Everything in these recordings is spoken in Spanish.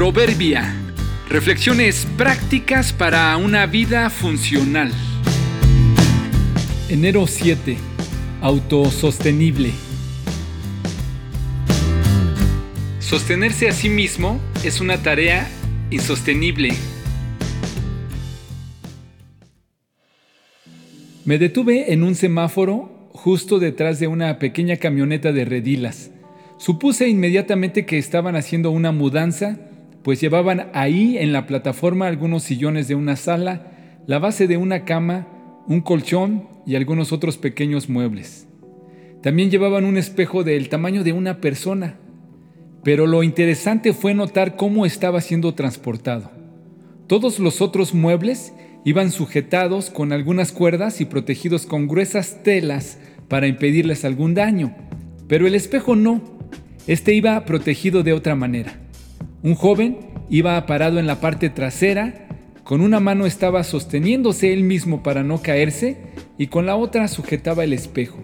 Proverbia. Reflexiones prácticas para una vida funcional. Enero 7. Autosostenible. Sostenerse a sí mismo es una tarea insostenible. Me detuve en un semáforo justo detrás de una pequeña camioneta de redilas. Supuse inmediatamente que estaban haciendo una mudanza, pues llevaban ahí en la plataforma algunos sillones de una sala, la base de una cama, un colchón y algunos otros pequeños muebles. También llevaban un espejo del tamaño de una persona, pero lo interesante fue notar cómo estaba siendo transportado. Todos los otros muebles iban sujetados con algunas cuerdas y protegidos con gruesas telas para impedirles algún daño, pero el espejo no. Este iba protegido de otra manera. Un joven iba parado en la parte trasera, con una mano estaba sosteniéndose él mismo para no caerse y con la otra sujetaba el espejo.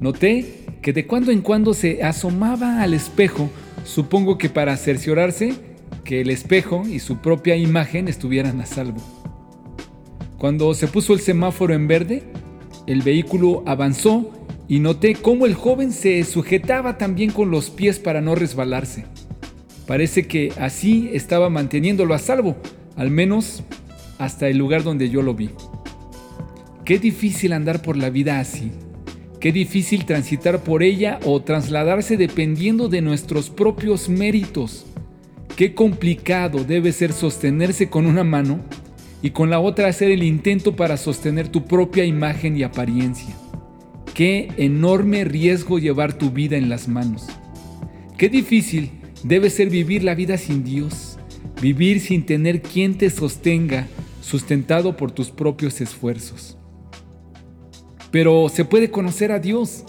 Noté que de cuando en cuando se asomaba al espejo, supongo que para cerciorarse que el espejo y su propia imagen estuvieran a salvo. Cuando se puso el semáforo en verde, el vehículo avanzó y noté cómo el joven se sujetaba también con los pies para no resbalarse. Parece que así estaba manteniéndolo a salvo, al menos hasta el lugar donde yo lo vi. Qué difícil andar por la vida así. Qué difícil transitar por ella o trasladarse dependiendo de nuestros propios méritos. Qué complicado debe ser sostenerse con una mano y con la otra hacer el intento para sostener tu propia imagen y apariencia. Qué enorme riesgo llevar tu vida en las manos. Qué difícil debe ser vivir la vida sin Dios, vivir sin tener quien te sostenga, sustentado por tus propios esfuerzos. Pero se puede conocer a Dios,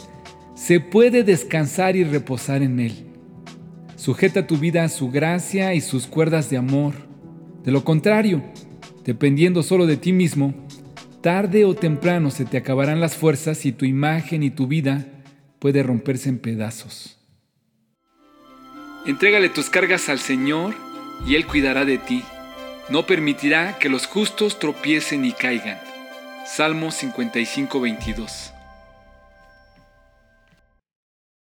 se puede descansar y reposar en Él. Sujeta tu vida a su gracia y sus cuerdas de amor. De lo contrario, dependiendo solo de ti mismo, Tarde o temprano se te acabarán las fuerzas y tu imagen y tu vida puede romperse en pedazos. Entrégale tus cargas al Señor y Él cuidará de ti. No permitirá que los justos tropiecen y caigan. Salmo 55, 22.